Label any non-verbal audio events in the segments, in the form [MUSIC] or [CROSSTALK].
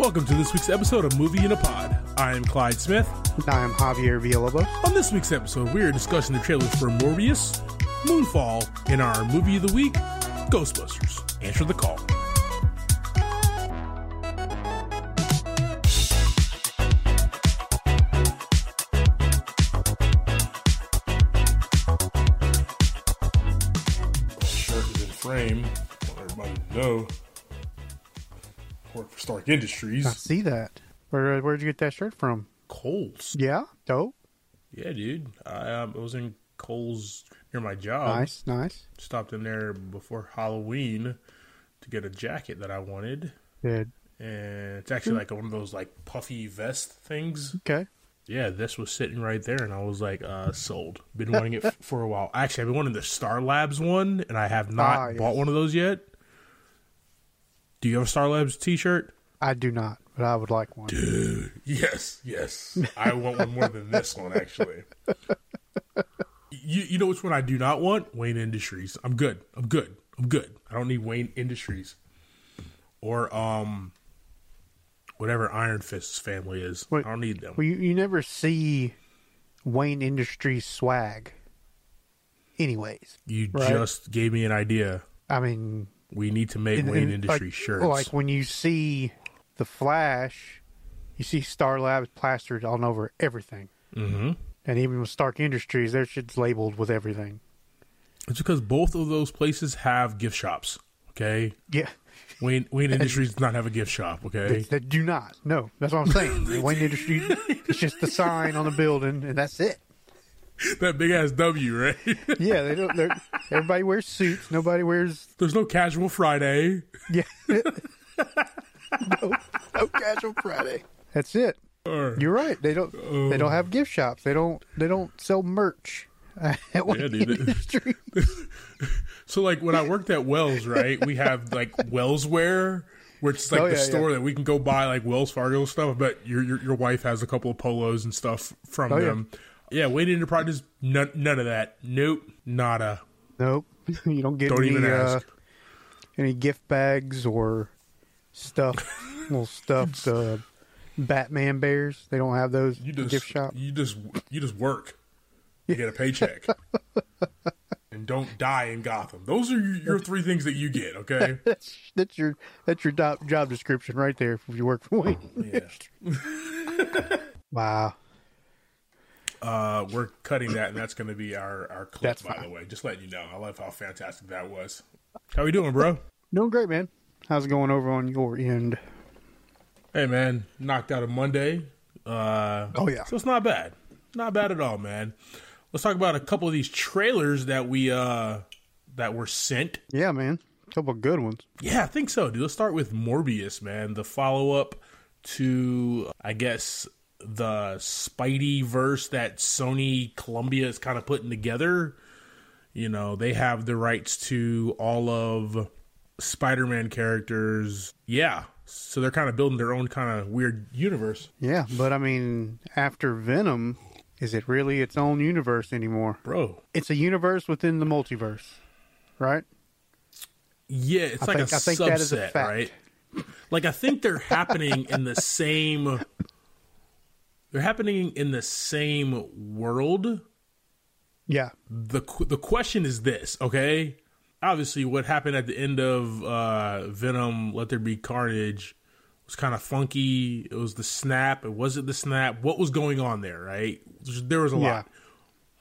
Welcome to this week's episode of Movie in a Pod. I am Clyde Smith. I am Javier Villalobos. On this week's episode, we are discussing the trailers for Morbius, Moonfall, and our movie of the week, Ghostbusters. Answer the call. Shirt is in frame. I want everybody to know. Stark Industries. I see that. Where where'd you get that shirt from? Kohl's. Yeah, dope. Yeah, dude. I um, was in Kohl's near my job. Nice, nice. Stopped in there before Halloween to get a jacket that I wanted, Good. and it's actually like one of those like puffy vest things. Okay. Yeah, this was sitting right there, and I was like, uh, sold. Been wanting it [LAUGHS] f- for a while. Actually, I've been wanting the Star Labs one, and I have not Ah, yes. bought one of those yet. Do you have a Star Labs T-shirt? I do not, but I would like one. Yes, yes. [LAUGHS] I want one more than this one, actually. You you know which one I do not want? Wayne Industries. I'm good. I'm good. I'm good. I don't need Wayne Industries. Or um whatever Iron Fist's family is. Wait, I don't need them. Well, you, you never see Wayne Industries swag. Anyways, You right. just gave me an idea. I mean, We need to make in- Wayne in- Industries like, shirts. Like when you see the Flash, you see Star Labs plastered all over everything. hmm And even with Stark Industries, their shit's labeled with everything. It's because both of those places have gift shops. Okay, Yeah. Wayne Wayne [LAUGHS] Industries does not have a gift shop. Okay, They, they do not. No, that's what I'm saying. [LAUGHS] Wayne Industries, it's just the sign on the building, and that's it. [LAUGHS] that big ass W, right? Yeah, they don't. They're, everybody wears suits. Nobody wears. There's no casual Friday. Yeah. [LAUGHS] no, no casual Friday. That's it. Or, You're right. They don't. They don't have gift shops. They don't. They don't sell merch. [LAUGHS] At Wayne Yeah, dude. [LAUGHS] So like when I worked at Wells, right, we have like Wells wear, which is like Oh, the yeah, store that we can go buy like Wells Fargo stuff. But your your, your wife has a couple of polos and stuff from Oh, yeah. them. Yeah, Wayne Enterprises, none, none of that. Nope, nada. Nope. You don't get Don't any even uh, ask. any gift bags or stuff. little stuffed uh, Batman bears. They don't have those You just gift shop. you just you just work, you get a paycheck, [LAUGHS] and don't die in Gotham. Those are your, three things that you get. Okay. [LAUGHS] That's that's your that's your job, job description right there if you work for Wayne. Yeah. [LAUGHS] Wow. Uh, we're cutting that, and that's going to be our our clip. That's by fine. the way, just letting you know. I love how fantastic that was. How we doing, bro? Doing great, man. How's it going over on your end? Hey, man, knocked out a Monday. Uh, Oh, yeah. so it's not bad, not bad at all, man. Let's talk about a couple of these trailers that we uh that were sent. Yeah, man. A couple of good ones. Yeah, I think so, dude. Let's start with Morbius, man. The follow up to, I guess, the Spidey verse that Sony Columbia is kind of putting together. You know, they have the rights to all of Spider-Man characters. Yeah, so they're kind of building their own kind of weird universe, Yeah, but I mean, after Venom, is it really its own universe anymore? bro. It's a universe within the multiverse, right? Yeah, it's I like think- a I think subset, that is a fact. right? Like I think they're happening in the same. [LAUGHS] They're happening in the same world. Yeah. the the question is this, okay? Obviously, what happened at the end of uh, Venom: Let There Be Carnage was kind of funky. It was the snap. It wasn't the snap. What was going on there, right? There was a Yeah. lot.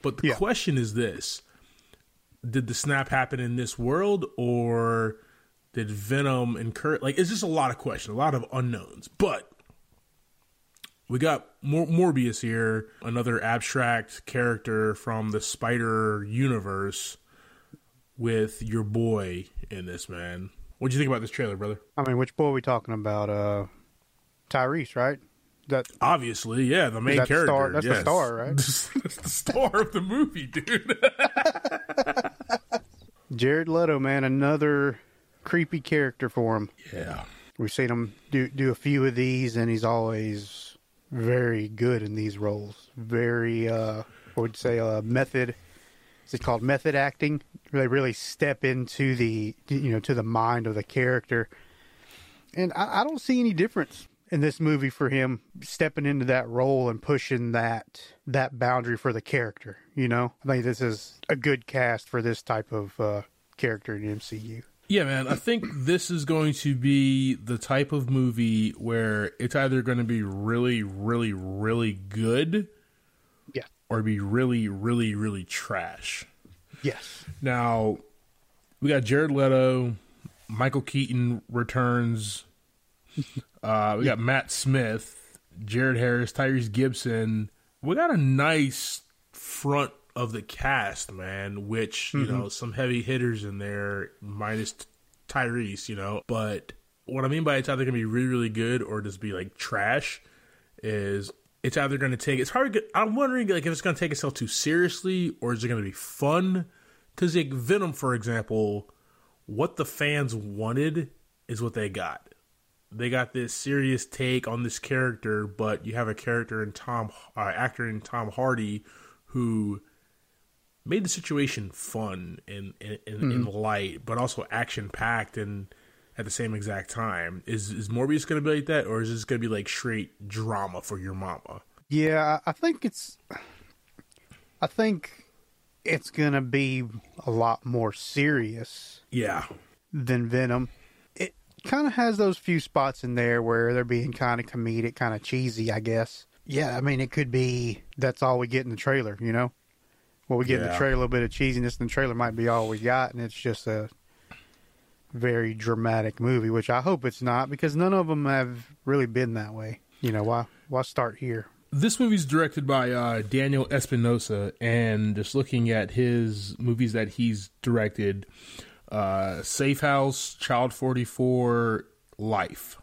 But the Yeah. question is this: Did the snap happen in this world, or did Venom incur? Like, it's just a lot of questions, a lot of unknowns. But we got Mor- Morbius here, another abstract character from the Spider universe with your boy in this, man. What'd you think about this trailer, brother? I mean, which boy are we talking about? Uh, Tyrese, right? That Obviously, yeah, the main That's the character. star- that's the star, right? [LAUGHS] that's the star of the movie, dude. [LAUGHS] Jared Leto, man, another creepy character for him. yeah. We've seen him do do a few of these, and he's always very good in these roles. Very, uh, I would say, uh, method. Is it called method acting? They really step into the you know to the mind of the character, and I, I don't see any difference in this movie for him stepping into that role and pushing that that boundary for the character. You know, I think this is a good cast for this type of uh, character in MCU. Yeah, man. I think this is going to be the type of movie where it's either going to be really, really, really good. Or be really, really, really trash. Yes. Now, we got Jared Leto, Michael Keaton returns. [LAUGHS] Uh, we got Matt Smith, Jared Harris, Tyrese Gibson. We got a nice front of the cast, man. Which you know, some heavy hitters in there, minus Tyrese. You know, but what I mean by it's either gonna be really, really good or just be like trash is it's either going to take it's probably I'm wondering like if it's going to take itself too seriously or is it going to be fun? Cuz like Venom for example what the fans wanted is what they got. They got this serious take on this character but you have a character in Tom uh, actor in Tom Hardy who made the situation fun and and, and, and light but also action packed and at the same exact time. Is is Morbius going to be like that, or is this going to be like straight drama for your mama? Yeah, I think it's. I think it's gonna be a lot more serious Yeah, than Venom. It kind of has those few spots in there where they're being kind of comedic, kind of cheesy, I guess. Yeah, I mean, it could be that's all we get in the trailer, you know? Well, we get in the trailer a little bit of cheesiness, and the trailer might be all we got, and it's just a very dramatic movie, which I hope it's not, because none of them have really been that way. You know, why, why start here? this movie's directed by uh, Daniel Espinosa, and just looking at his movies that he's directed, uh, Safe House, Child Forty Four, Life.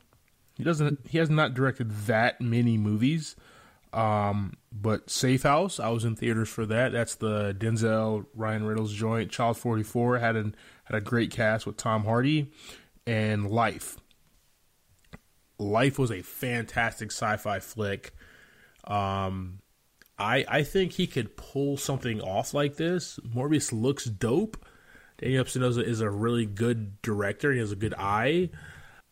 He doesn't. He has not directed that many movies. Um, but Safe House, I was in theaters for that. That's the Denzel Ryan Reynolds joint. Child Forty Four had an had a great cast with Tom Hardy, and Life. Life was a fantastic sci-fi flick. Um, I I think he could pull something off like this. Morbius looks dope. Daniel Espinosa is a really good director. He has a good eye.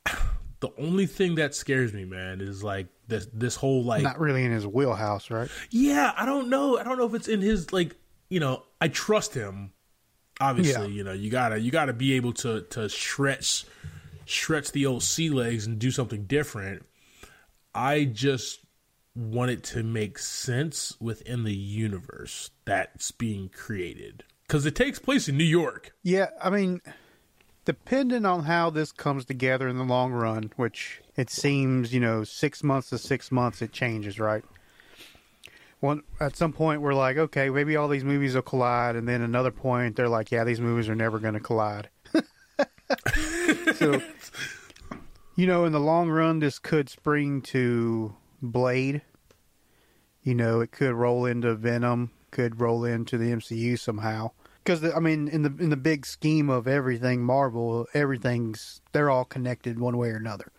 [SIGHS] The only thing that scares me, man, is like this this whole like Not really in his wheelhouse, right? yeah, I don't know. I don't know if it's in his like, you know, I trust him. Obviously, Yeah. you know, you gotta you gotta be able to to stretch stretch the old sea legs and do something different. I just want it to make sense within the universe that's being created because it takes place in New York. Yeah, I mean, depending on how this comes together in the long run, which it seems, you know, six months to six months, it changes, right? One at some point, we're like, okay, maybe all these movies will collide, and then another point, they're like, yeah, these movies are never going to collide. [LAUGHS] so, you know, in the long run, this could spring to Blade. You know, it could roll into Venom, could roll into the MCU somehow. because I mean, in the in the big scheme of everything Marvel, everything's they're all connected one way or another.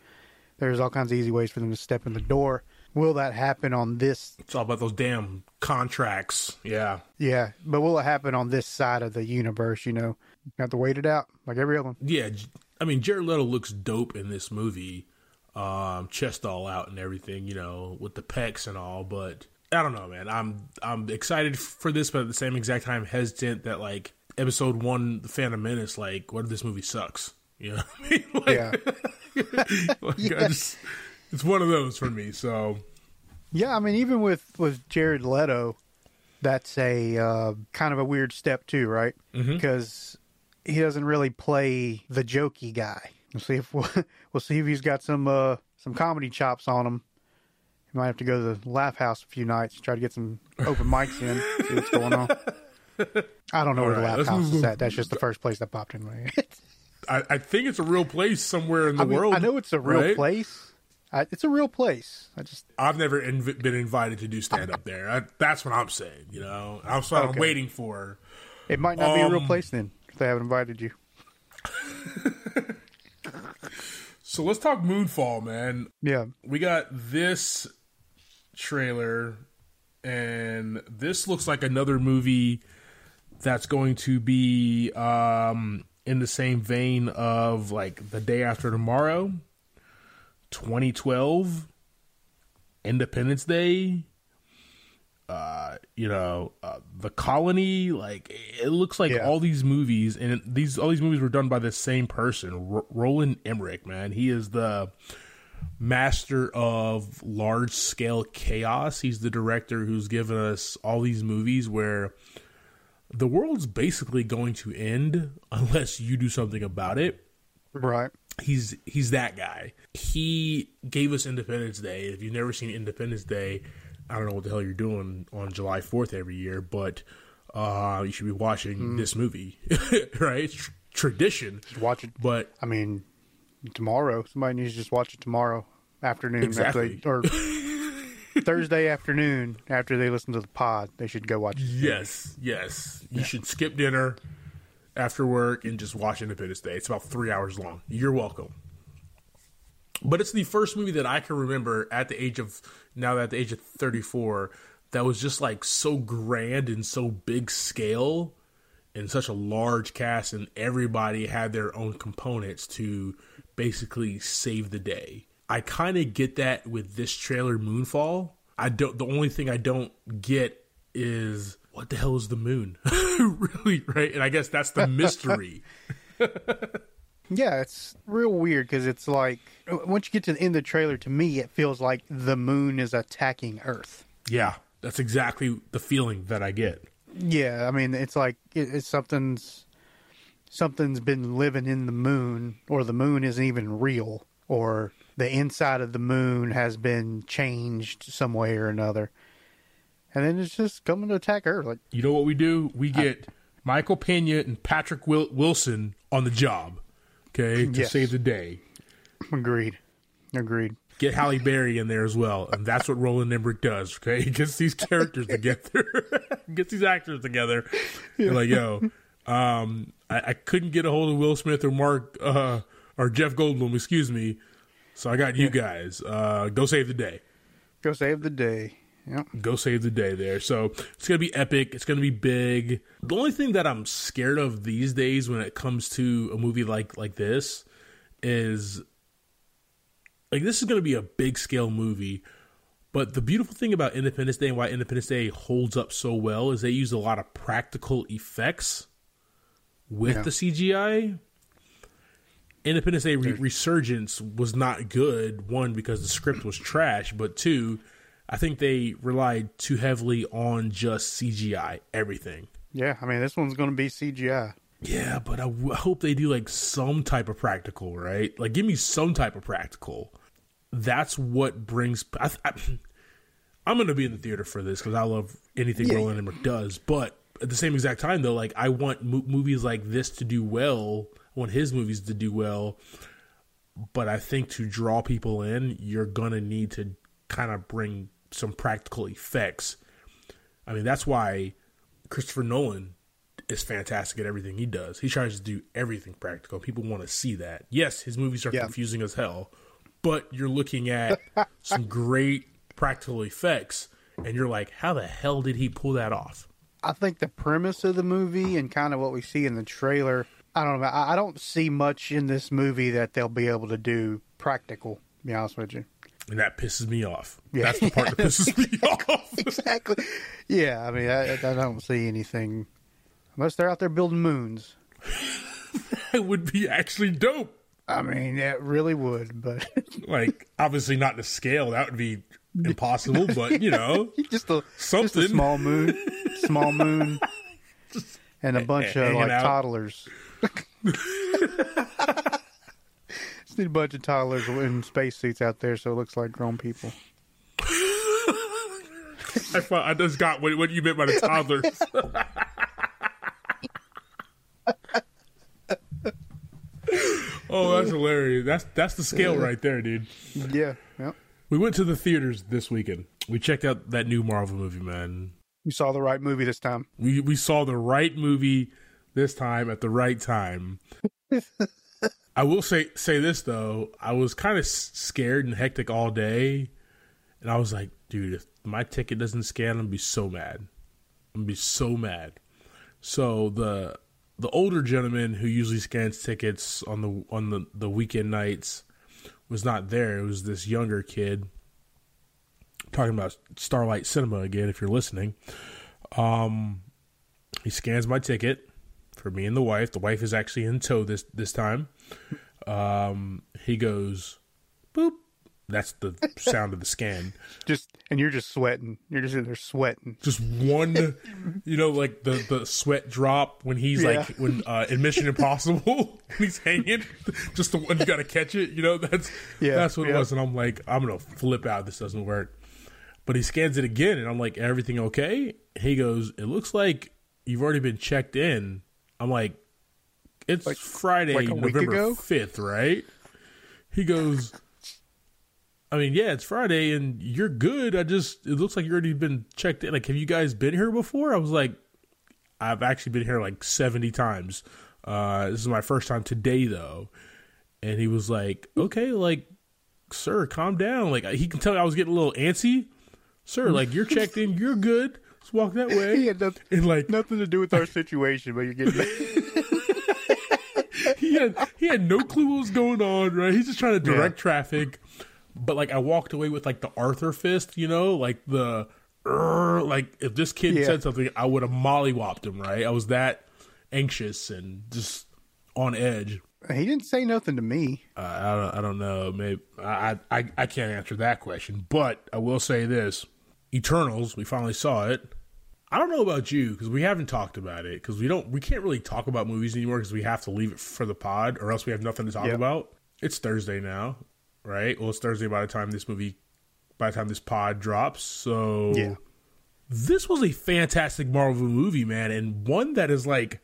There's all kinds of easy ways for them to step in the door. Will that happen on this? It's all about those damn contracts. Yeah. Yeah, but will it happen on this side of the universe? You know, you have to wait it out like every other one. Yeah. I mean, Jared Leto looks dope in this movie, um, chest all out and everything. You know, with the pecs and all. But I don't know, man. I'm I'm excited for this, but at the same exact time, hesitant that like episode one, The Phantom Menace, like, what if this movie sucks? You know what I mean? [LAUGHS] Like, Yeah, [LAUGHS] like, I just, [LAUGHS] it's one of those for me. So yeah. I mean, even with with Jared Leto, that's a uh, kind of a weird step too, right? Because he doesn't really play the jokey guy. We'll see if [LAUGHS] we'll, we'll see if he's got some uh, some comedy chops on him. He might have to go to the Laugh House a few nights, try to get some open mics in, see what's going on. I don't know where the Laugh House is at. That's just the first place that popped in my head. I, I think it's a real place somewhere in the I mean, world. I know it's a real right? place. I, it's a real place. I just I've never inv- been invited to do stand up there. I, that's what I'm saying. You know, that's what I'm waiting for. it might not be a real Um, place then if they haven't invited you. [LAUGHS] So let's talk Moonfall, man. Yeah, We got this trailer, and this looks like another movie that's going to be um, in the same vein of like the day after tomorrow, 2012, Independence Day. Uh, you know, uh, the colony. Like it looks like Yeah. all these movies, and these all these movies were done by the same person, R- Roland Emmerich. Man, he is the master of large scale chaos. He's the director who's given us all these movies where the world's basically going to end unless you do something about it. right. He's he's that guy. He gave us Independence Day. If you've never seen Independence Day, I don't know what the hell you're doing on July 4th every year, but uh, you should be watching this movie, [LAUGHS] right? It's tr- tradition. Just watch it. But I mean, tomorrow somebody needs to just watch it tomorrow afternoon after Exactly. they, or [LAUGHS] Thursday afternoon after they listen to the pod. They should go watch. it. Yes, yes. You should skip dinner after work and just watch Independence Day. It's about three hours long. You're welcome. But it's the first movie that I can remember at the age of now at the age of 34 that was just like so grand and so big scale and such a large cast and everybody had their own components to basically save the day. I kind of get that with this trailer Moonfall. I don't the only thing I don't get is what the hell is the moon? [LAUGHS] really, right? And I guess that's the mystery. [LAUGHS] Yeah, it's real weird because it's like once you get to the end of the trailer, to me it feels like the moon is attacking Earth. yeah, that's exactly the feeling that I get. Yeah, I mean it's like it, it's something's something's been living in the moon, or the moon isn't even real, or the inside of the moon has been changed some way or another, and then it's just coming to attack her. Like, You know what we do? We get Michael Pena and Patrick Wil- Wilson on the job, okay, to Yes. save the day. agreed, agreed. Get Halle Berry in there as well, and that's what Roland Emmerich does. Okay, [LAUGHS] he gets these characters together, [LAUGHS] gets these actors together. You're like, yo, um, I, I couldn't get a hold of Will Smith or Mark uh, or Jeff Goldblum, excuse me. So I got you guys. Uh, go save the day. Go save the day. Yep. go save the day there. So it's gonna be epic. It's gonna be big. The only thing that I'm scared of these days when it comes to a movie like like this is like this is gonna be a big scale movie. But the beautiful thing about Independence Day and why Independence Day holds up so well is they use a lot of practical effects with Yeah. the CGI. Independence Day re- Resurgence was not good. One because the script was trash, but two, I think they relied too heavily on just CGI everything. Yeah, I mean this one's going to be CGI. Yeah, but I, w- I hope they do like some type of practical, right? Like, give me some type of practical. That's what brings. I, I, [CLEARS THROAT] I'm going to be in the theater for this because I love anything Yeah. Roland Emmerich does. But at the same exact time, though, like I want mo- movies like this to do well. I want his movies to do well. But I think to draw people in, you're gonna need to kind of bring some practical effects. I mean, that's why Christopher Nolan is fantastic at everything he does. He tries to do everything practical. People want to see that. Yes, his movies are Yeah. confusing as hell, but you're looking at [LAUGHS] some great practical effects, and you're like, how the hell did he pull that off? I think the premise of the movie and kind of what we see in the trailer, I don't know. I, I don't see much in this movie that they'll be able to do practical. To be honest with you. And that pisses me off. Yeah. That's the part that pisses me [LAUGHS] off. [LAUGHS] exactly. Yeah, I mean, I, I don't see anything unless they're out there building moons. [LAUGHS] that would be actually dope. I mean, it really would, but Like, obviously not to scale. That would be impossible, but you know, just a just Something. a small moon, small moon, and a bunch of like out. toddlers. Just need a bunch of toddlers in spacesuits out there, so it looks like grown people. I thought I just got what, what you meant by the toddlers. oh, that's hilarious. That's that's the scale right there, dude. Yeah, yeah. We went to the theaters this weekend. We checked out that new Marvel movie, man. You saw the right movie this time. We we saw the right movie this time at the right time. [LAUGHS] I will say say this though, I was kind of scared and hectic all day, and I was like, dude, if my ticket doesn't scan, I'm gonna be so mad. I'm gonna be so mad. So the the older gentleman who usually scans tickets on the on the, the weekend nights was not there. It was this younger kid. Talking about Starlight Cinema again, if you're listening. Um, he scans my ticket for me and the wife. The wife is actually in tow this this time. Um, he goes, boop. That's the sound of the scan. [LAUGHS] Just and you're just sweating. You're just in there sweating. Just one, you know, like the the sweat drop when he's Yeah. like when uh, in Mission Impossible [LAUGHS] when he's hanging. Just the one you got to catch it. You know, that's Yeah, that's what it was. And I'm like, I'm gonna flip out. This doesn't work. But he scans it again, and I'm like, everything okay? He goes, it looks like you've already been checked in. I'm like, it's Like- Friday, like November fifth, right? He goes, I mean, yeah, it's Friday, and you're good. I just, it looks like you already been checked in. Like, have you guys been here before? I was like, I've actually been here like 70 times. Uh, this is my first time today, though. And he was like, okay, like, sir, calm down. Like, he can tell I was getting a little antsy. Sir, like, you're checked in. You're good. Let's walk that way. [LAUGHS] He had nothing, And like, nothing to do with our situation, but you're getting [LAUGHS] he had he had no clue what was going on, right? He's just trying to direct traffic. But like I walked away with like the Arthur fist, you know, like the like if this kid Yeah. said something, I would have mollywopped him, right? I was that anxious and just on edge. He didn't say nothing to me. Uh, I don't I don't know. Maybe I, I I can't answer that question, but I will say this: Eternals. We finally saw it. I don't know about you because we haven't talked about it because we don't we can't really talk about movies anymore because we have to leave it for the pod or else we have nothing to talk Yep. about. It's Thursday now, right? Well, it's Thursday by the time this movie, by the time this pod drops. So Yeah. this was a fantastic Marvel movie, man, and one that is like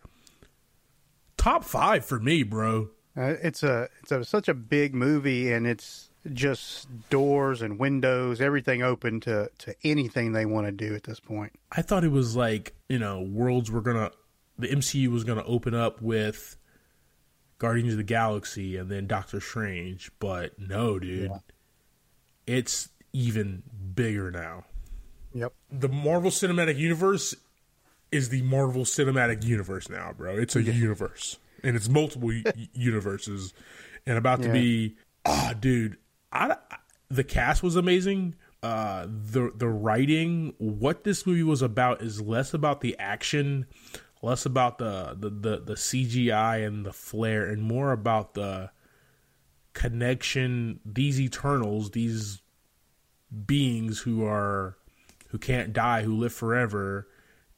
top five for me, bro. Uh, it's a it's a, such a big movie, and it's just doors and windows, everything open to to anything they want to do at this point. I thought it was like you know worlds were gonna the MCU was gonna open up with Guardians of the Galaxy and then Doctor Strange, but no, dude, it's even bigger now. Yep. The Marvel Cinematic Universe is the Marvel Cinematic Universe now, bro. It's a universe, and it's multiple u- [LAUGHS] universes, and about to be ah, dude. I, the cast was amazing. Uh, the the writing, what this movie was about, is less about the action, less about the the the, the CGI and the flair, and more about the connection. These Eternals, these beings who are who can't die, who live forever,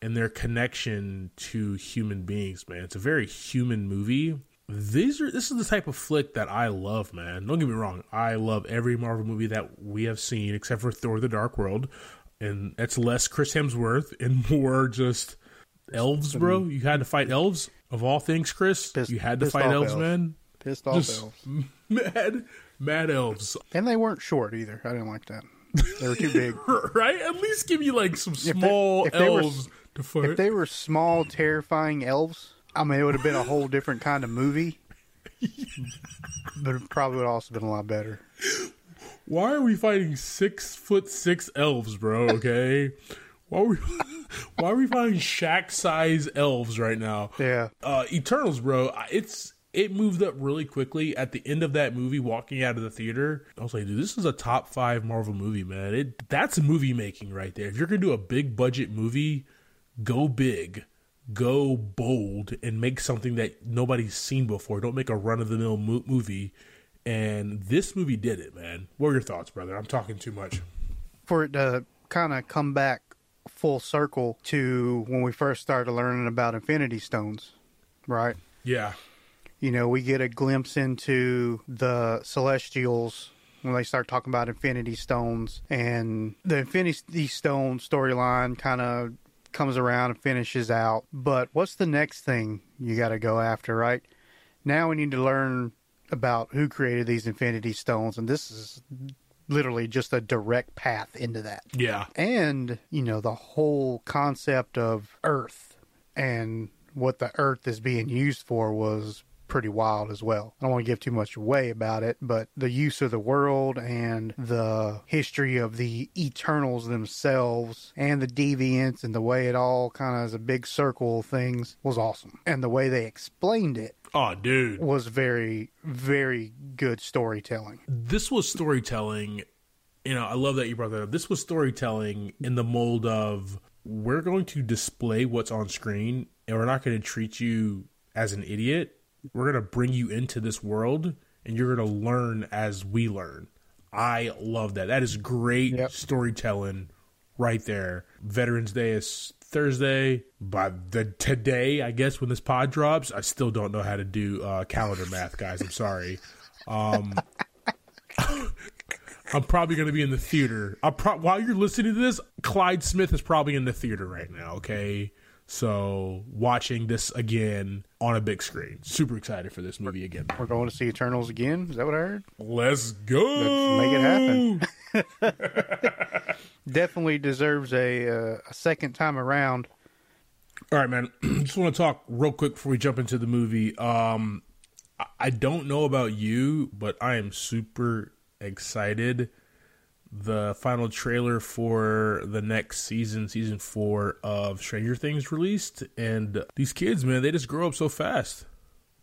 and their connection to human beings, man. It's a very human movie. These are this is the type of flick that I love, man. Don't get me wrong. I love every Marvel movie that we have seen except for Thor the Dark World. And that's less Chris Hemsworth and [LAUGHS] more just elves, bro. You had to fight elves of all things, Chris. Pissed- you had to fight elves, elves. man. Pissed off Just elves. [LAUGHS] mad, mad elves. And they weren't short either. I didn't like that. They were too [LAUGHS] big. right? At least give me like some small if they were- elves to fight. If they were small, terrifying elves, I mean, it would have been a whole different kind of movie. but it probably would have also been a lot better. Why are we fighting six foot six elves, bro? Okay. why are we [LAUGHS] why are we fighting Shaq size elves right now? Yeah. Uh Eternals, bro. It's it moved up really quickly at the end of that movie, walking out of the theater. I was like, dude, this is a top five Marvel movie, man. It that's movie making right there. If you're gonna do a big budget movie, go big, go bold, and make something that nobody's seen before. Don't make a run of the mill mo- movie. And this movie did it, man. What are your thoughts, brother? I'm talking too much. For it to kind of come back full circle to when we first started learning about Infinity Stones, right? Yeah, You know, we get a glimpse into the Celestials when they start talking about Infinity Stones, and the Infinity Stone storyline kind of comes around and finishes out. But what's the next thing you got to go after, right? Now we need to learn about who created these Infinity Stones, and this is literally just a direct path into that yeah, and you know the whole concept of earth and what the earth is being used for was pretty wild as well. I don't want to give too much away about it, but the use of the world and the history of the Eternals themselves and the deviants and the way it all kind of is a big circle of things was awesome. And the way they explained it Oh, dude. was very, very good storytelling. This was storytelling. You know, I love that you brought that up. This was storytelling in the mold of we're going to display what's on screen and we're not going to treat you as an idiot. We're going to bring you into this world and you're going to learn as we learn. I love that. That is great Yep. storytelling right there. Veterans Day is Thursday. By the today, I guess when this pod drops, I still don't know how to do uh, calendar math, guys. I'm sorry. Um, [LAUGHS] I'm probably going to be in the theater. I'll pro- while you're listening to this, Clyde Smith is probably in the theater right now. Okay, so watching this again on a big screen. Super excited for this movie again. We're going to see Eternals again. Is that what I heard? Let's go. Let's make it happen. [LAUGHS] Definitely deserves a uh, a second time around. All right, man. [CLEARS THROAT] Just want to talk real quick before we jump into the movie. Um, I- I don't know about you, but I am super excited. The final trailer for the next season, season four of Stranger Things, released, and these kids, man, they just grow up so fast.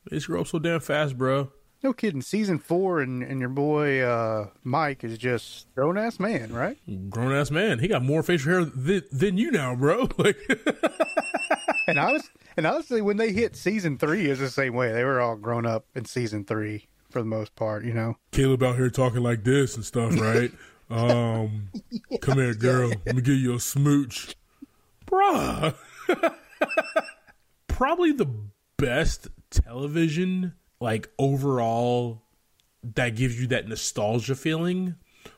They just grow up so damn fast, bro. No kidding. Season four, and, and your boy uh, Mike is just grown ass man, right? Grown ass man. He got more facial hair th- than you now, bro. [LAUGHS] Like, And honest, and honestly, when they hit season three, is the same way. They were all grown up in season three for the most part. You know. Caleb out here talking like this and stuff, right? [LAUGHS] Um, [LAUGHS] come here, girl. Let me give you a smooch, bruh. [LAUGHS] Probably the best television, like overall, that gives you that nostalgia feeling,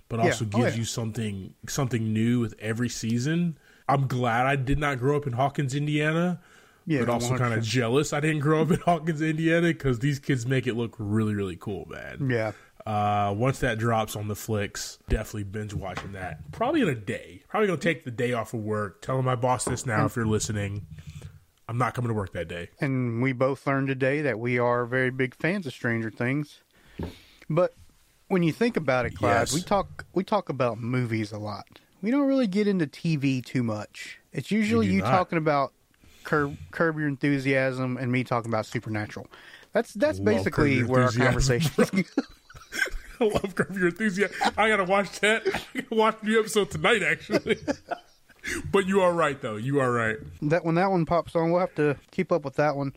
but Yeah. also Oh, gives yeah. you something something new with every season. I'm glad I did not grow up in Hawkins, Indiana. Yeah, but also kind of jealous I didn't grow up in Hawkins, Indiana, because these kids make it look really, really cool, man. Yeah. Uh, once that drops on the flicks, definitely binge watching that. Probably in a day. Probably gonna take the day off of work. Telling my boss this now if you're listening. I'm not coming to work that day. And we both learned today that we are very big fans of Stranger Things. But when you think about it, Clyde, Yes. we talk we talk about movies a lot. We don't really get into TV too much. It's usually you not. talking about curb, curb your enthusiasm and me talking about Supernatural. That's that's Love basically where our conversation is. [LAUGHS] [LAUGHS] I love Curb Your Enthusiasm. I gotta watch that. [LAUGHS] I gotta watch the new episode tonight, actually. [LAUGHS] but you are right, though. You are right. that when that one pops on, we'll have to keep up with that one.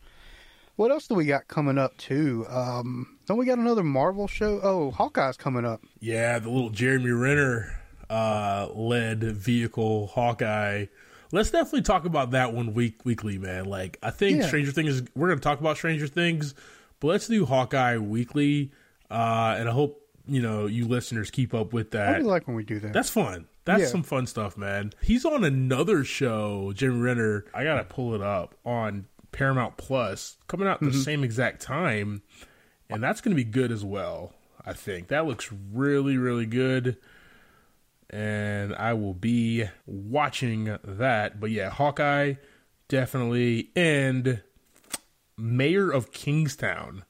What else do we got coming up too? Um, don't we got another Marvel show? Oh, Hawkeye's coming up. Yeah, the little Jeremy Renner uh, led vehicle Hawkeye. Let's definitely talk about that one week weekly, man. Like I think Yeah. Stranger Things. We're gonna talk about Stranger Things, but let's do Hawkeye weekly. Uh, and I hope you know you listeners keep up with I that. really like when we do that. That's fun. That's Yeah. some fun stuff, man. He's on another show, Jeremy Renner. I gotta pull it up on Paramount Plus, coming out the Mm-hmm. same exact time, and that's gonna be good as well. I think that looks really, really good. and I will be watching that. But yeah, Hawkeye definitely, and Mayor of Kingstown.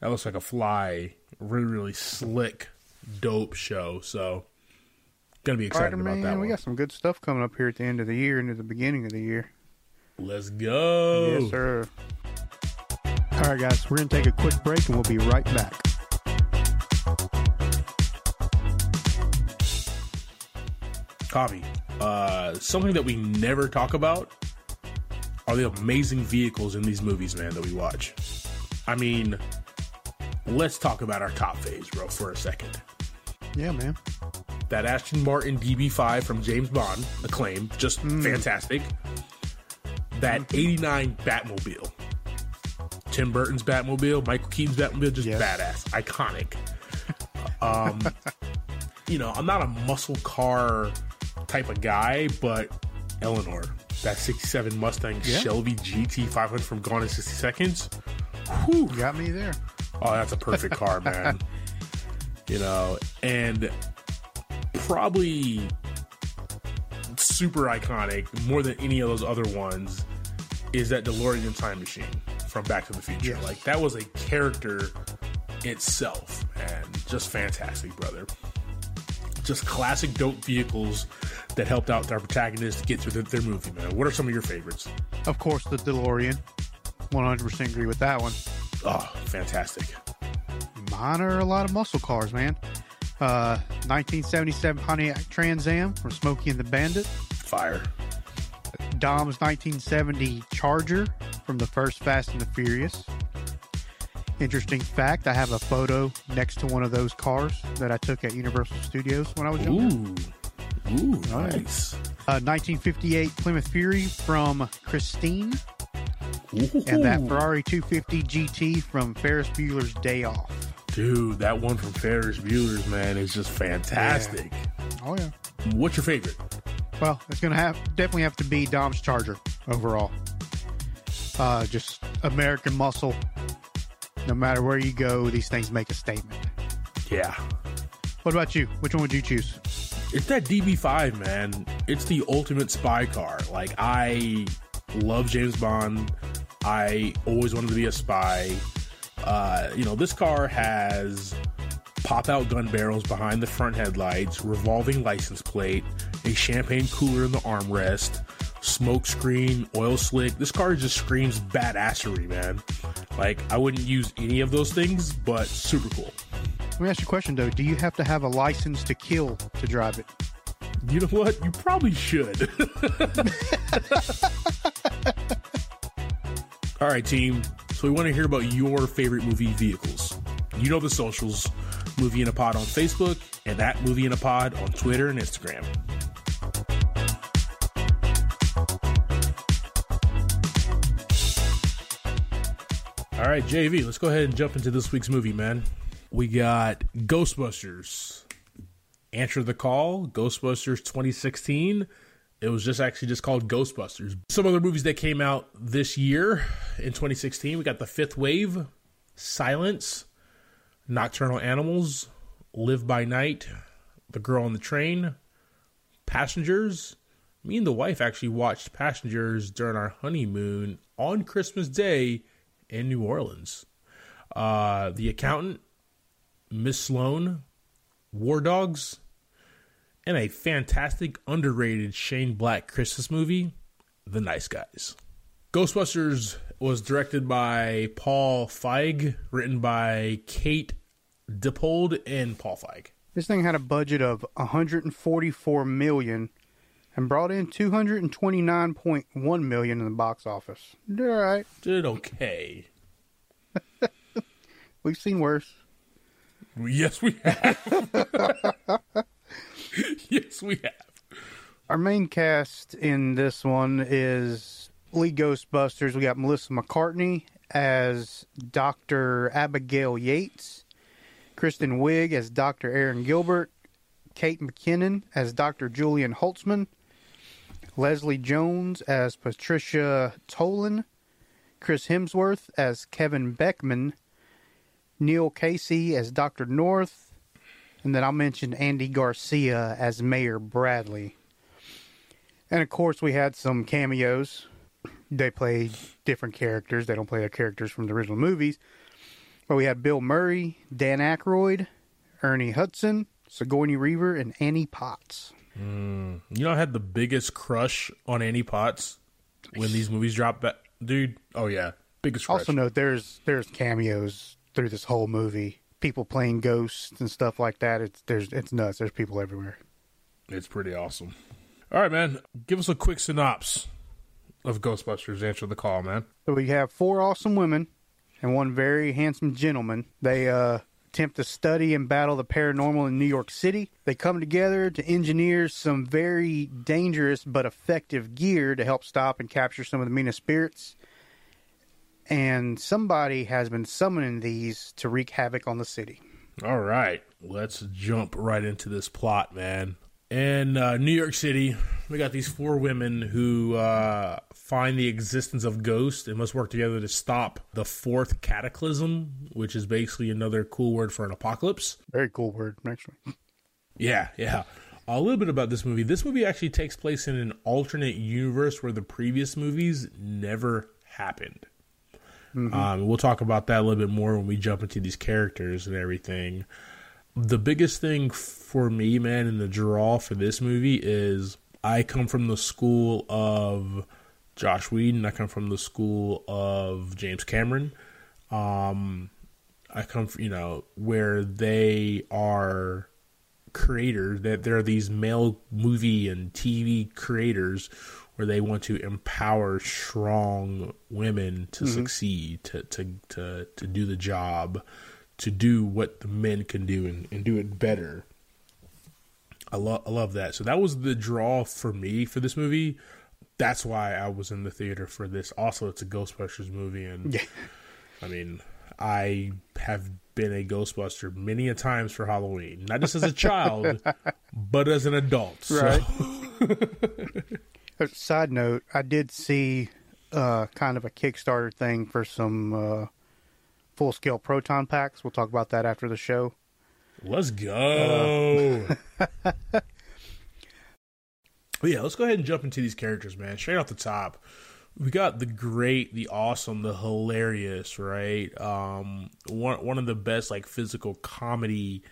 That looks like a fly. Really, really slick, dope show. So, gonna be excited Spider about that one. we got some good stuff coming up here at the end of the year and at the beginning of the year. Let's go. Yes, sir. All right, guys, we're to take a quick break and we'll be right back. Copy. Uh, something that we never talk about are the amazing vehicles in these movies, man, that we watch. I mean, let's talk about our top phase, bro, for a second. Yeah, man. That Aston Martin DB5 from James Bond, acclaim, just fantastic. That 89 Batmobile. Tim Burton's Batmobile, Michael Keaton's Batmobile, just Yes. badass, iconic. [LAUGHS] Um, you know, I'm not a muscle car type of guy, but Eleanor, that 67 Mustang Yeah. Shelby GT 500 from Gone in 60 Seconds. Whew. Got me there. Oh, that's a perfect car, [LAUGHS] man. You know, and probably super iconic, more than any of those other ones, is that DeLorean time machine from Back to the Future. Like that was a character itself, and just fantastic, brother. Just classic dope vehicles that helped out our protagonists get through their, their movie, man. What are some of your favorites? Of course, the DeLorean. 100% agree with that one. Oh, fantastic. Mine are a lot of muscle cars, man. Uh, 1977 Pontiac Trans Am from Smokey and the Bandit. Fire. Dom's 1970 Charger from the first Fast and the Furious. Interesting fact, I have a photo next to one of those cars that I took at Universal Studios when I was younger. Ooh. Ooh, nice. Uh, 1958 Plymouth Fury from Christine. And that Ferrari 250 GT from Ferris Bueller's Day Off. Dude, that one from Ferris Bueller's, man, is just fantastic. Oh, yeah. What's your favorite? Well, it's going to have definitely have to be Dom's Charger overall. Uh, just American muscle. No matter where you go, these things make a statement. Yeah. What about you? Which one would you choose? It's that DB5, man. It's the ultimate spy car. Like, I love James Bond. I always wanted to be a spy. Uh, you know, this car has pop out gun barrels behind the front headlights, revolving license plate, a champagne cooler in the armrest, smoke screen, oil slick. This car just screams badassery, man. Like, I wouldn't use any of those things, but super cool. Let me ask you a question though. Do you have to have a license to kill to drive it? You know what? You probably should. [LAUGHS] [LAUGHS] All right, team. So we want to hear about your favorite movie vehicles. You know the socials. Movie in a Pod on Facebook and at Movie in a Pod on Twitter and Instagram. All right, JV, let's go ahead and jump into this week's movie, man. We got Ghostbusters. Answer the Call, Ghostbusters 2016. It was just actually just called Ghostbusters. Some other movies that came out this year in 2016, we got The Fifth Wave, Silence, Nocturnal Animals, Live by Night, The Girl on the Train, Passengers. Me and the wife actually watched Passengers during our honeymoon on Christmas Day in New Orleans. Uh, the Accountant, Miss Sloane, War Dogs, and a fantastic underrated Shane Black Christmas movie, The Nice Guys. Ghostbusters was directed by Paul Feig, written by Kate Dippold and Paul Feig. This thing had a budget of 144 million and brought in 229.1 million in the box office. Did all right. Did okay. [LAUGHS] We've seen worse. Yes, we have. [LAUGHS] [LAUGHS] yes, we have. Our main cast in this one is lead Ghostbusters. We got Melissa McCarthy as Dr. Abigail Yates, Kristen Wiig as Dr. Erin Gilbert, Kate McKinnon as Dr. Jillian Holtzmann, Leslie Jones as Patricia Tolan, Chris Hemsworth as Kevin Beckman, Neil Casey as Dr. North, And then I'll mention Andy Garcia as Mayor Bradley. And of course, we had some cameos. They played different characters. They don't play their characters from the original movies. But we had Bill Murray, Dan Aykroyd, Ernie Hudson, Sigourney Weaver, and Annie Potts. Hmm. You know, I had the biggest crush on Annie Potts when these movies dropped. Back, dude. Oh yeah, biggest crush. Also, note there's there's cameos through this whole movie. People playing ghosts and stuff like that. It's there's it's nuts. There's people everywhere. It's pretty awesome. All right, man. Give us a quick synopsis of Ghostbusters. Answer the call, man. So we have four awesome women and one very handsome gentleman. They uh, attempt to study and battle the paranormal in New York City. They come together to engineer some very dangerous but effective gear to help stop and capture some of the meanest spirits. And somebody has been summoning these to wreak havoc on the city. All right, let's jump right into this plot, man. In uh, New York City, we got these four women who uh, find the existence of ghosts and must work together to stop the fourth cataclysm, which is basically another cool word for an apocalypse. Very cool word, actually. Yeah, yeah. A little bit about this movie. This movie actually takes place in an alternate universe where the previous movies never happened. Um, we'll talk about that a little bit more when we jump into these characters and everything. The biggest thing for me, man, in the draw for this movie is I come from the school of Joss Whedon. I come from the school of James Cameron. Um, I come from, you know, where they are creators, that there are these male movie and TV creators where they want to empower strong women to succeed, to, to, to, to do the job, to do what the men can do and, and do it better. I love I love that. So that was the draw for me for this movie. That's why I was in the theater for this. Also, it's a Ghostbusters movie, and Yeah. I mean, I have been a Ghostbuster many a times for Halloween, not just as a child, [LAUGHS] but as an adult. Right. Uh, [LAUGHS] Side note: I did see uh, kind of a Kickstarter thing for some uh, full-scale proton packs. We'll talk about that after the show. Let's go. [LAUGHS] But yeah, let's go ahead and jump into these characters, man. Straight off the top, we got the great, the awesome, the hilarious, right? Um, one one of the best like physical comedy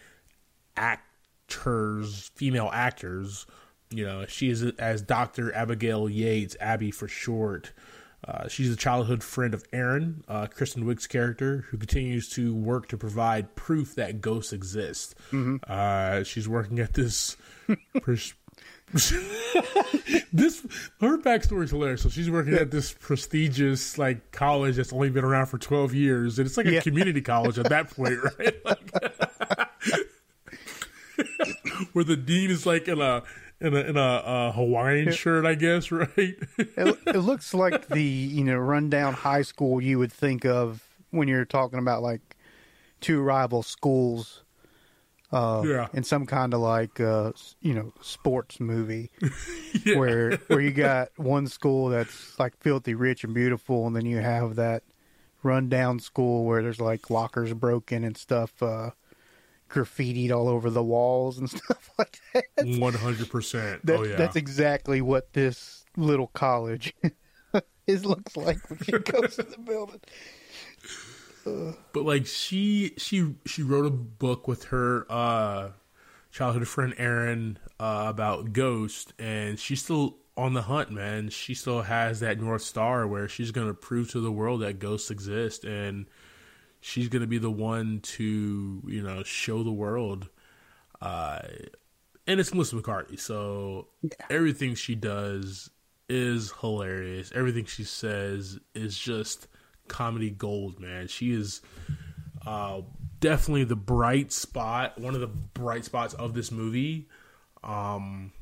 actors, female actors. You know, she is as Doctor Abigail Yates, Abby for short. Uh, she's a childhood friend of Erin, uh, Kristen Wiig's character, who continues to work to provide proof that ghosts exist. Uh, she's working at this. [LAUGHS] pres- [LAUGHS] this her backstory is hilarious. So she's working at this prestigious like college that's only been around for twelve years, and it's like a Yeah. community college at that point, right? Like- [LAUGHS] where the dean is like in a in a in a uh, Hawaiian shirt, I guess, [LAUGHS] right? It, it looks like the you know rundown high school you would think of when you're talking about like two rival schools uh, Yeah. in some kind of like uh, you know sports movie [LAUGHS] where where you got one school that's like filthy rich and beautiful, and then you have that rundown school where there's like lockers broken and stuff. Uh, graffitied all over the walls and [LAUGHS] stuff like that. One hundred percent. Oh yeah. That's exactly what this little college [LAUGHS] is looks like when she goes to the building. but like she she she wrote a book with her uh childhood friend Erin uh, about Ghost, and she's still on the hunt, man. She still has that north star where she's gonna prove to the world that ghosts exist, and she's gonna be the one to you know show the world. Uh, and it's Melissa McCarthy, so everything she does is hilarious. Everything she says is just comedy gold, man. She is uh, definitely the bright spot, one of the bright spots of this movie, um,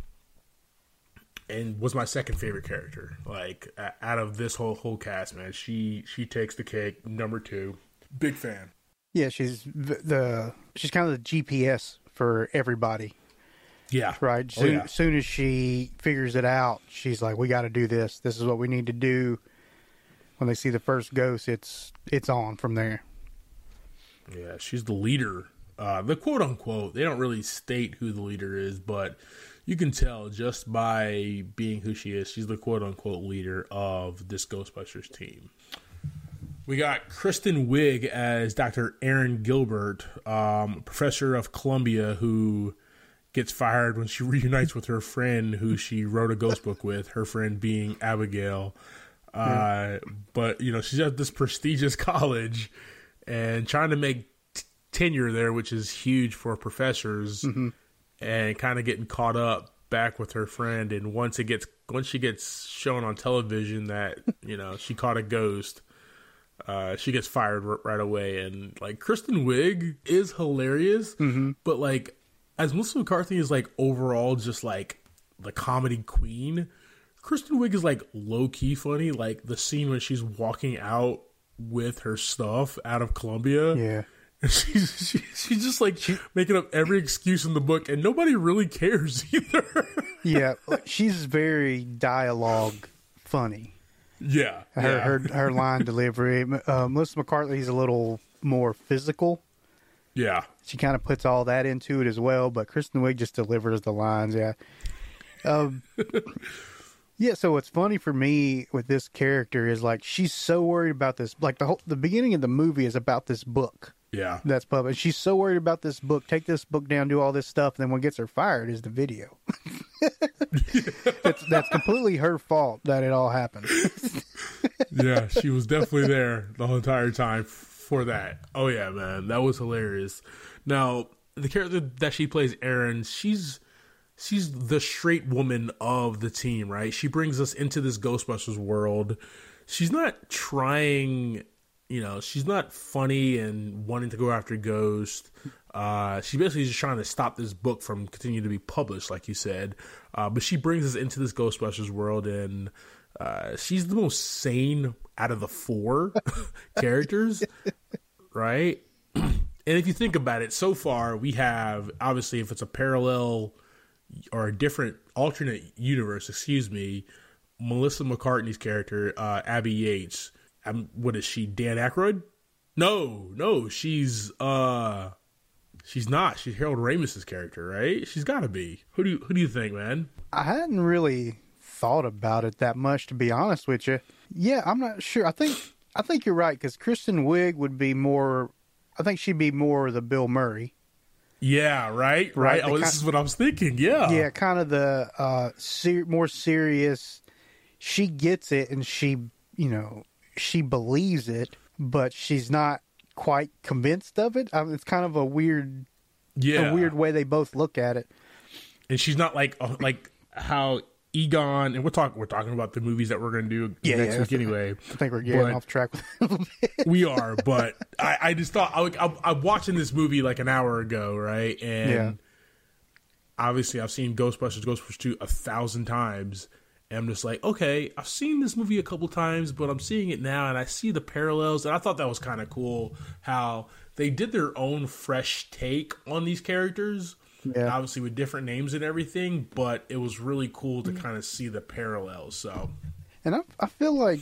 and was my second favorite character. Like out of this whole whole cast, man, she she takes the cake. Number two, big fan. Yeah, she's v- the she's kind of the GPS for everybody, Yeah, right? Oh, Soon, yeah. soon as she figures it out, she's like, "We got to do this. This is what we need to do." When they see the first ghost, it's it's on from there. Yeah, she's the leader Uh, the quote unquote, they don't really state who the leader is, but you can tell just by being who she is, she's the quote unquote leader of this Ghostbusters team. We got Kristen Wiig as Dr. Erin Gilbert, um, professor of Columbia, who gets fired when she [LAUGHS] reunites with her friend who she wrote a ghost book with, her friend being Abigail. Uh, but, you know, she's at this prestigious [LAUGHS] college and trying to make t- tenure there, which is huge for professors, and kind of getting caught up back with her friend. And once it gets, once she gets shown on television that, you know, she caught a ghost, uh, she gets fired r- right away. And like Kristen Wiig is hilarious, but like as Melissa McCarthy is like overall just like the comedy queen, Kristen Wiig is like low key funny. Like the scene when she's walking out with her stuff out of Columbia. Yeah. And [LAUGHS] she's she, she's just like making up every excuse in the book, and nobody really cares [LAUGHS] either. Yeah, she's very dialogue funny. Yeah, Her yeah. her her line delivery. Uh, Melissa McCarthy's a little more physical. yeah. She kind of puts all that into it as well, but Kristen Wiig just delivers the lines. Yeah. Um, [LAUGHS] yeah. So what's funny for me with this character is like she's so worried about this. Like the whole the beginning of the movie is about this book Yeah. that's published. She's so worried about this book. Take this book down, do all this stuff. And then what gets her fired is the video. [LAUGHS] [LAUGHS] that's completely her fault that it all happened. [LAUGHS] yeah, she was definitely there the whole entire time for that. Oh yeah, man, that was hilarious. Now, the character that she plays, Erin, she's she's the straight woman of the team, right? She brings us into this Ghostbusters world. She's not trying, you know, she's not funny and wanting to go after Ghost. Uh, she basically is just trying to stop this book from continuing to be published, like you said. Uh, but she brings us into this Ghostbusters world, and uh, she's the most sane out of the four [LAUGHS] characters, right? [CLEARS THROAT] and if you think about it, so far we have obviously if it's a parallel or a different alternate universe, excuse me, Melissa McCartney's character, uh, Abby Yates. Um, what is she? Dan Aykroyd? No, no, she's uh, she's not. She's Harold Ramis's character, right? She's got to be. Who do you who do you think, man? I hadn't really thought about it that much, to be honest with you. Yeah, I'm not sure. I think I think you're right because Kristen Wiig would be more. I think she'd be more the Bill Murray. Yeah, right, right. Right, Oh, this is what I was thinking. Yeah, Yeah, kind of the uh, ser- more serious. She gets it, and she, you know, she believes it, but she's not quite convinced of it. Um, it's kind of a weird, yeah. a weird way they both look at it. and she's not like uh, like how Egon and we're talking we're talking about the movies that we're going to do Yeah, next yeah, week anyway. I think we're getting off track with a bit. [LAUGHS] we are, but I, I just thought I, I, I'm watching this movie like an hour ago, right? And Yeah. obviously, I've seen Ghostbusters, Ghostbusters two a thousand times, and I'm just like, okay, I've seen this movie a couple times, but I'm seeing it now, and I see the parallels, and I thought that was kind of cool how they did their own fresh take on these characters. Yeah. Obviously, with different names and everything, but it was really cool to kind of see the parallels. So, And I, I feel like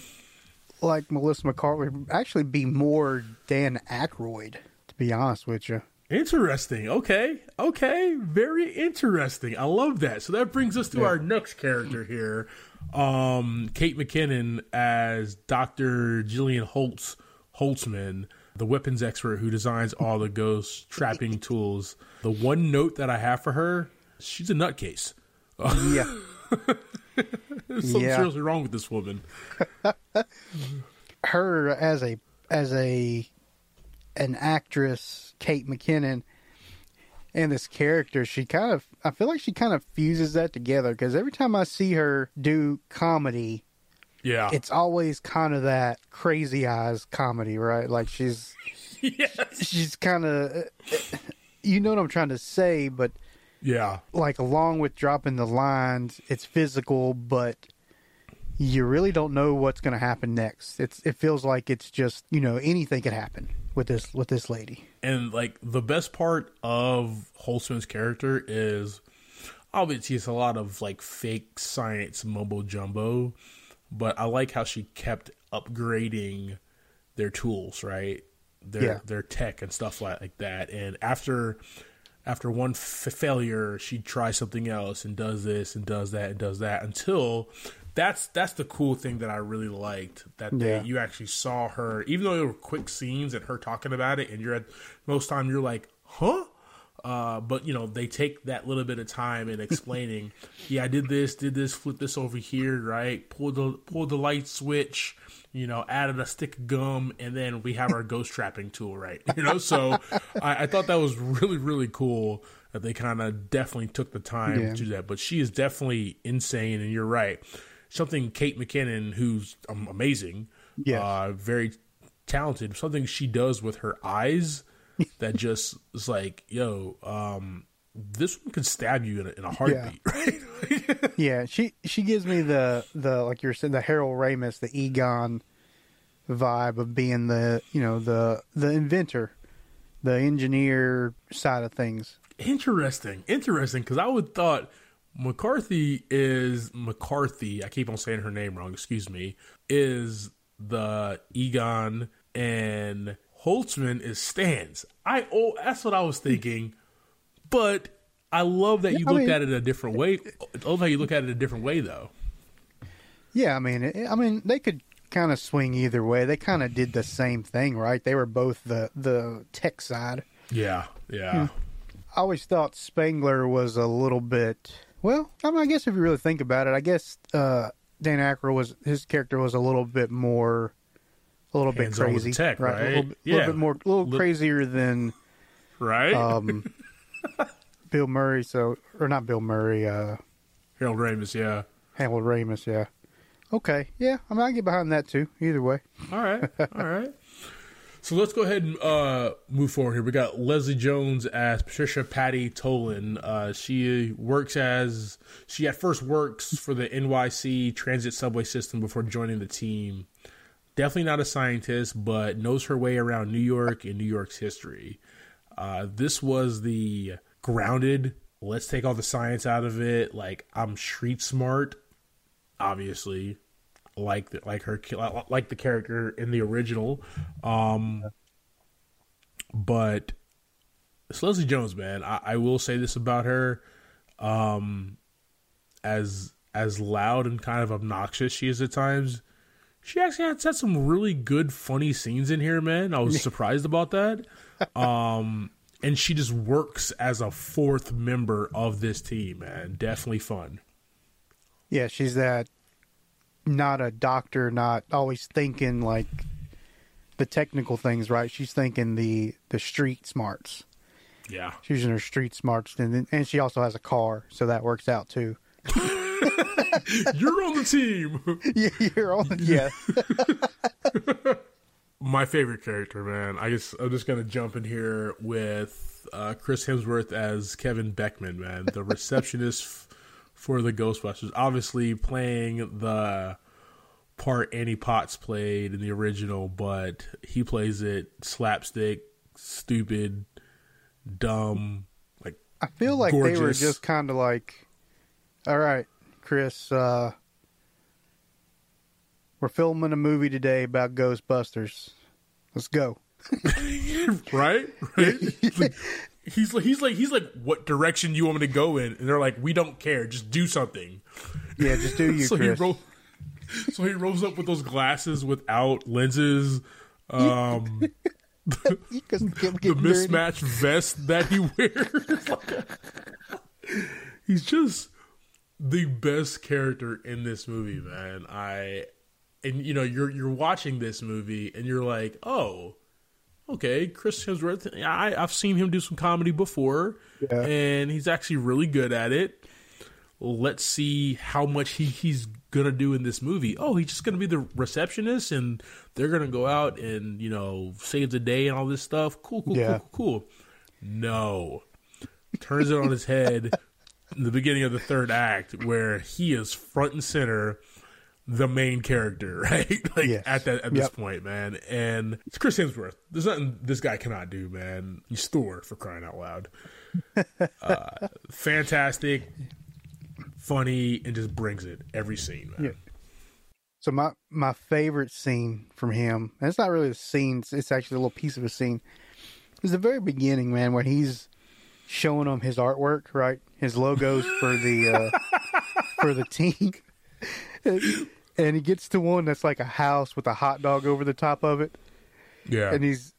like Melissa McCarthy would actually be more Dan Aykroyd, to be honest with you. Interesting. Okay. Okay. Very interesting. I love that. So that brings us to our next character here. Um, Kate McKinnon as Dr. Jillian Holtz Holtzmann, the weapons expert who designs all the ghost trapping [LAUGHS] tools. The one note that I have for her, she's a nutcase. Yeah. [LAUGHS] There's something Yeah. seriously wrong with this woman. [LAUGHS] her as a as a an actress, Kate McKinnon, and this character, she kind of I feel like she kind of fuses that together because every time I see her do comedy, Yeah. it's always kind of that crazy eyes comedy, right? Like she's [LAUGHS] yes. she's kind of uh, you know what I'm trying to say, but Yeah. like along with dropping the lines, it's physical, but you really don't know what's going to happen next. It's it feels like it's just you know anything could happen with this with this lady. And like the best part of Holtzmann's character is obviously it's a lot of like fake science mumbo jumbo, but I like how she kept upgrading their tools, right? their Yeah. their tech and stuff like, like that. And after after one f- failure, she tries something else and does this and does that and does that until that's that's the cool thing that I really liked that they, Yeah. you actually saw her, even though they were quick scenes and her talking about it, and you're at most time you're like, huh. Uh, but you know they take that little bit of time in explaining. [LAUGHS] yeah, I did this, did this, flip this over here, right? Pull the pull the light switch, you know, added a stick of gum, and then we have our [LAUGHS] ghost trapping tool, right? [LAUGHS] You know, so I, I thought that was really really cool that they kind of definitely took the time Yeah. to do that. But she is definitely insane, and you're right. Something Kate McKinnon, who's amazing, Yes. uh, very talented. Something she does with her eyes [LAUGHS] that just is like, yo, um, this one could stab you in a, in a heartbeat, right? [LAUGHS] Yeah, she she gives me the the like you're saying the Harold Ramis, the Egon vibe of being the you know the the inventor, the engineer side of things. interesting, interesting. Because I would thought McCarthy is McCarthy. I keep on saying her name wrong. Excuse me. Is the Egon and Holtzmann is Stantz. I oh, that's what I was thinking. But I love that you I looked mean- at it a different way. I love how you look at it a different way, though. Yeah, I mean, it, I mean they could kind of swing either way. They kind of did the same thing, right? They were both the the tech side. Yeah, yeah. Hmm. I always thought Spengler was a little bit. Well, I mean, I guess if you really think about it, I guess uh, Dan Aykroyd was his character was a little bit more, a little bit Hands-on with crazy, tech, A right? little, bit- Yeah. little bit more, a little Lit- crazier than Right? um, [LAUGHS] Bill Murray. So, or not Bill Murray, uh, Harold Ramis, yeah. Harold Ramis. Yeah. Okay. Yeah. I mean, I get behind that too. Either way. All right, all right. [LAUGHS] So let's go ahead and uh, move forward here. We got Leslie Jones as Patricia Patty Tolan. Uh, she works as she at first works for the NYC transit subway system before joining the team. Definitely not a scientist, but knows her way around New York and New York's history. Uh, this was the grounded. Let's take all the science out of it. Like I'm street smart, obviously like the, like her like the character in the original. Um but it's Leslie Jones man I, I will say this about her um as as loud and kind of obnoxious she is at times she actually had, had some really good funny scenes in here man. I was [LAUGHS] surprised about that. Um and she just works as a fourth member of this team man. Definitely fun. Yeah, she's that. Not a doctor, not always thinking like the technical things, right? She's thinking the the street smarts. yeah She's using her street smarts, and then, and she also has a car, so that works out too. [LAUGHS] you're on the team [LAUGHS] Yeah, you're on. Yeah, [LAUGHS] my favorite character, man. I guess I'm just gonna jump in here with uh, Chris Hemsworth as Kevin Beckman, man, the receptionist for the Ghostbusters. Obviously, playing the part Annie Potts played in the original, but he plays it slapstick, stupid, dumb, like I feel like they were just kind of like, all right, Chris, uh, we're filming a movie today about Ghostbusters. Let's go. [LAUGHS] right, right. [LAUGHS] [LAUGHS] He's like he's like he's like, what direction you want me to go in? And they're like, we don't care, just do something. Yeah, just do [LAUGHS] you, so Chris. he ro- so he rolls up with those glasses without lenses, um, [LAUGHS] Because [LAUGHS] the mismatched vest that he wears. He's just the best character in this movie, man. I and you know you're you're watching this movie and you're like, oh, okay, Chris Hemsworth. I I've seen him do some comedy before, Yeah. and he's actually really good at it. Let's see how much he, he's gonna do in this movie. Oh, he's just gonna be the receptionist, and they're gonna go out and you know save the day and all this stuff. Cool, cool, Yeah. cool, cool, cool. No, turns it on his head in the beginning of the third act, where he is front and center, the main character, [LAUGHS] right? Like Yes. at that at this Yep. point, man. And it's Chris Hemsworth. There's nothing this guy cannot do, man. He's Thor for crying out loud. [LAUGHS] uh, fantastic, funny, and just brings it every scene, man. So my my favorite scene from him, and it's not really a scene; it's, it's actually a little piece of a scene. Is the very beginning, man, when he's showing them his artwork, right? His logos for the uh, [LAUGHS] for the team, and, he gets to one that's like a house with a hot dog over the top of it, Yeah. and he's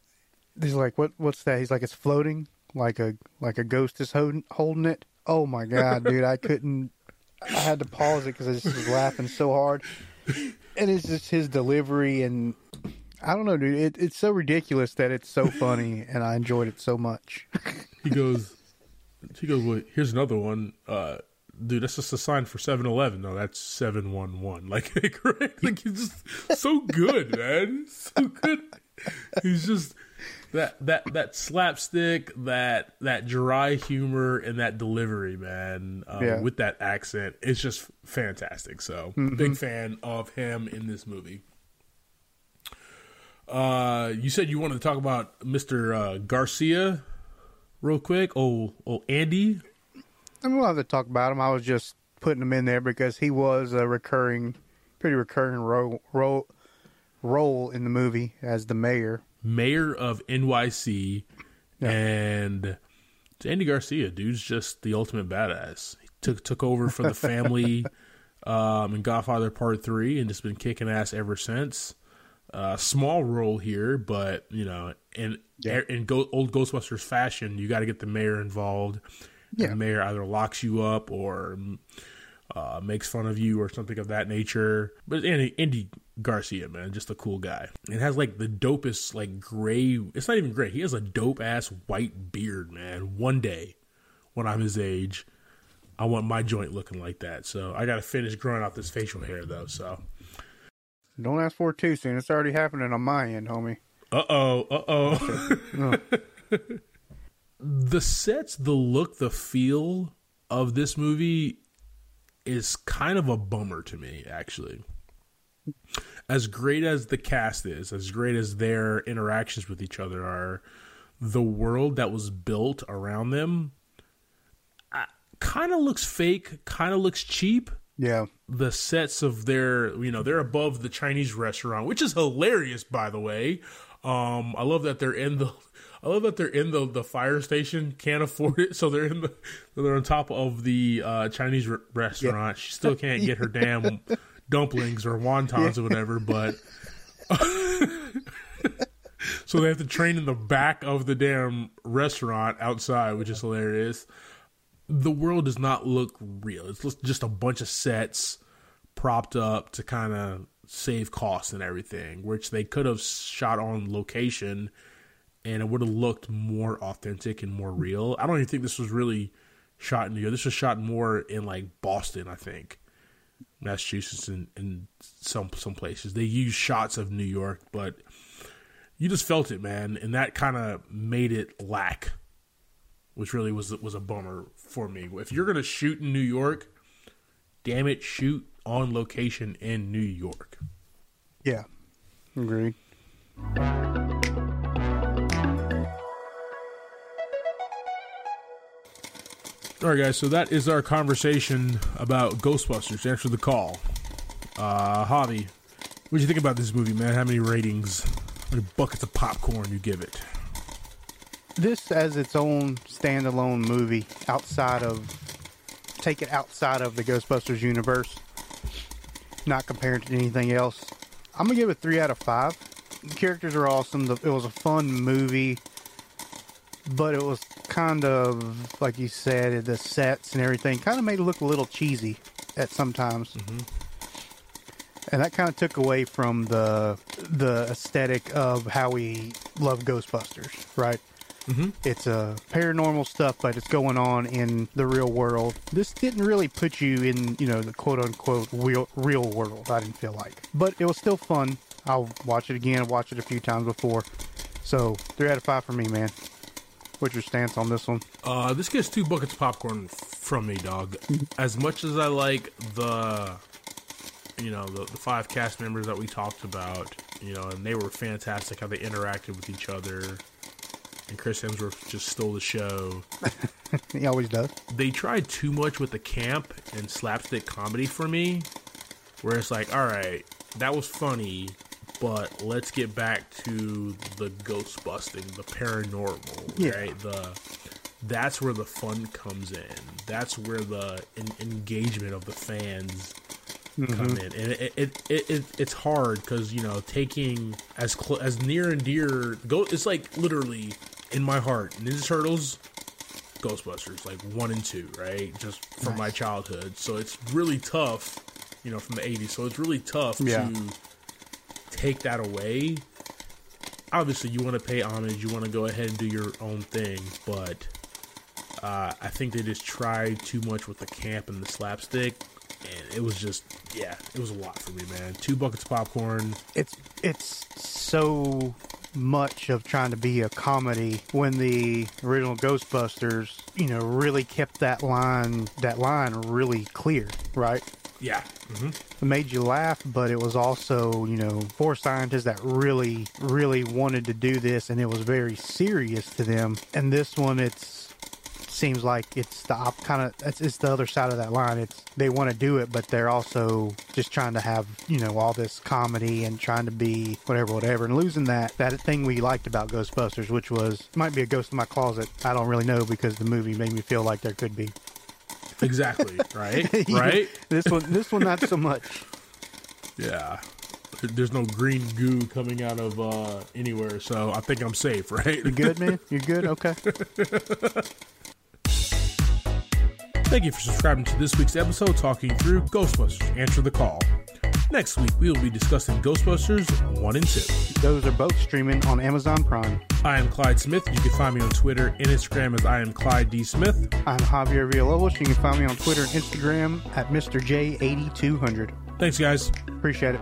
he's like, "What? What's that?" He's like, "It's floating, like a like a ghost is holding holding it." Oh my god, dude! I couldn't. I had to pause it because I just was laughing so hard, and it's just his delivery and I don't know, dude. It, it's so ridiculous that it's so funny, and I enjoyed it so much. he goes, he goes, well, here's another one. Uh, dude, that's just a sign for 7-Eleven. No, that's 711. [LAUGHS] Like, [LAUGHS] right? Like, he's just so good, man. [LAUGHS] So good. He's just that that that slapstick, that that dry humor, and that delivery, man. Um, Yeah. With that accent, it's just fantastic. So, big fan of him in this movie. Uh, you said you wanted to talk about Mr. Uh, Garcia real quick. Oh, oh, Andy. I mean, we'll have to talk about him. I was just putting him in there because he was a recurring, pretty recurring role role, role in the movie as the mayor. mayor of NYC, Yeah. and Andy Garcia, dude's just the ultimate badass. He took took over for the [LAUGHS] family um, in Godfather Part Three, and just been kicking ass ever since. Uh, small role here, but you know, in in go, old Ghostbusters fashion, you got to get the mayor involved. And Yeah. The mayor either locks you up or uh, makes fun of you or something of that nature. But Andy, Andy Garcia, man, just a cool guy. It has like the dopest, like gray. It's not even gray. He has a dope ass white beard, man. One day, when I'm his age, I want my joint looking like that. So I got to finish growing out this facial hair though. So Don't ask for it too soon. It's already happening on my end, homie. uh oh, uh oh. [LAUGHS] the sets, the look, the feel of this movie is kind of a bummer to me, actually. As great as the cast is, as great as their interactions with each other are, the world that was built around them kind of looks fake, kind of looks cheap. Yeah, the sets of their you know they're above the chinese restaurant which is hilarious by the way. Um i love that they're in the i love that they're in the the fire station can't afford it so they're in the they're on top of the uh chinese re- restaurant. She still can't get her damn [LAUGHS] dumplings or wontons or whatever but [LAUGHS] so they have to train in the back of the damn restaurant outside which is hilarious. The world does not look real. It's just- just a bunch of sets propped up to kind of save costs and everything, which they could have shot on location and it would have looked more authentic and more real. I don't even think this was really shot in New York. This was shot more in like Boston, I think. Massachusetts and, and some some places. They use shots of New York, but you just felt it, man, and that kind of made it lack which really was was a bummer for me. If you're gonna shoot in New York, damn it, shoot on location in New York. yeah, agreed. All right, guys. So that is our conversation about Ghostbusters. Answer the call. Uh, Javi, what do you think about this movie, man? How many ratings, how many buckets of popcorn you give it? This as its own standalone movie outside of take it outside of the Ghostbusters universe, not compared to anything else. I'm gonna give it three out of five. The characters are awesome. It was a fun movie, but it was kind of like you said, the sets and everything kind of made it look a little cheesy at sometimes. And that kind of took away from the the aesthetic of how we love Ghostbusters, right? It's uh, paranormal stuff, but it's going on in the real world. This didn't really put you in, you know, the quote unquote real, real world, I didn't feel like. But it was still fun. I'll watch it again. I've watched it a few times before. So, three out of five for me, man. What's your stance on this one? Uh, this gets two buckets of popcorn from me, dog. As much as I like the, you know, the, the five cast members that we talked about, you know, and they were fantastic how they interacted with each other, and Chris Hemsworth just stole the show. [LAUGHS] He always does. They tried too much with the camp and slapstick comedy for me, where it's like, all right, that was funny, but let's get back to the ghost busting, the paranormal, Yeah. right? The that's where the fun comes in. That's where the en- engagement of the fans mm-hmm. come in, and it, it, it, it it's hard because you know taking as cl- as near and dear go. It's like literally in my heart, Ninja Turtles, Ghostbusters, like one and two, right? Just from my childhood. So it's really tough, you know, from the '80s. So it's really tough Yeah. to take that away. Obviously, you want to pay homage. You want to go ahead and do your own thing, but uh, I think they just tried too much with the camp and the slapstick, and it was just yeah, it was a lot for me, man. Two buckets of popcorn. it's it's so much of trying to be a comedy when the original Ghostbusters, you know, really kept that line that line really clear, right? Yeah, hmm It made you laugh, but it was also, you know, four scientists that really, really wanted to do this, and it was very serious to them. And this one, it's seems like it's the op kind of it's, it's the other side of that line. It's they want to do it, but they're also just trying to have you know all this comedy and trying to be whatever, whatever, and losing that that thing we liked about Ghostbusters, which was might be a ghost in my closet. I don't really know because the movie made me feel like there could be. Exactly. [LAUGHS] right, right. This one, this one, not so much. Yeah. There's no green goo coming out of uh, anywhere, so I think I'm safe, right? You good, man? You're good? Okay. Thank you for subscribing to this week's episode talking through Ghostbusters Answer the Call. Next week, we will be discussing Ghostbusters 1 and 2. Those are both streaming on Amazon Prime. I am Clyde Smith. You can find me on Twitter and Instagram as I am Clyde D. Smith. I'm Javier Villalobos. You can find me on Twitter and Instagram at Mr. J8200. Thanks, guys. Appreciate it.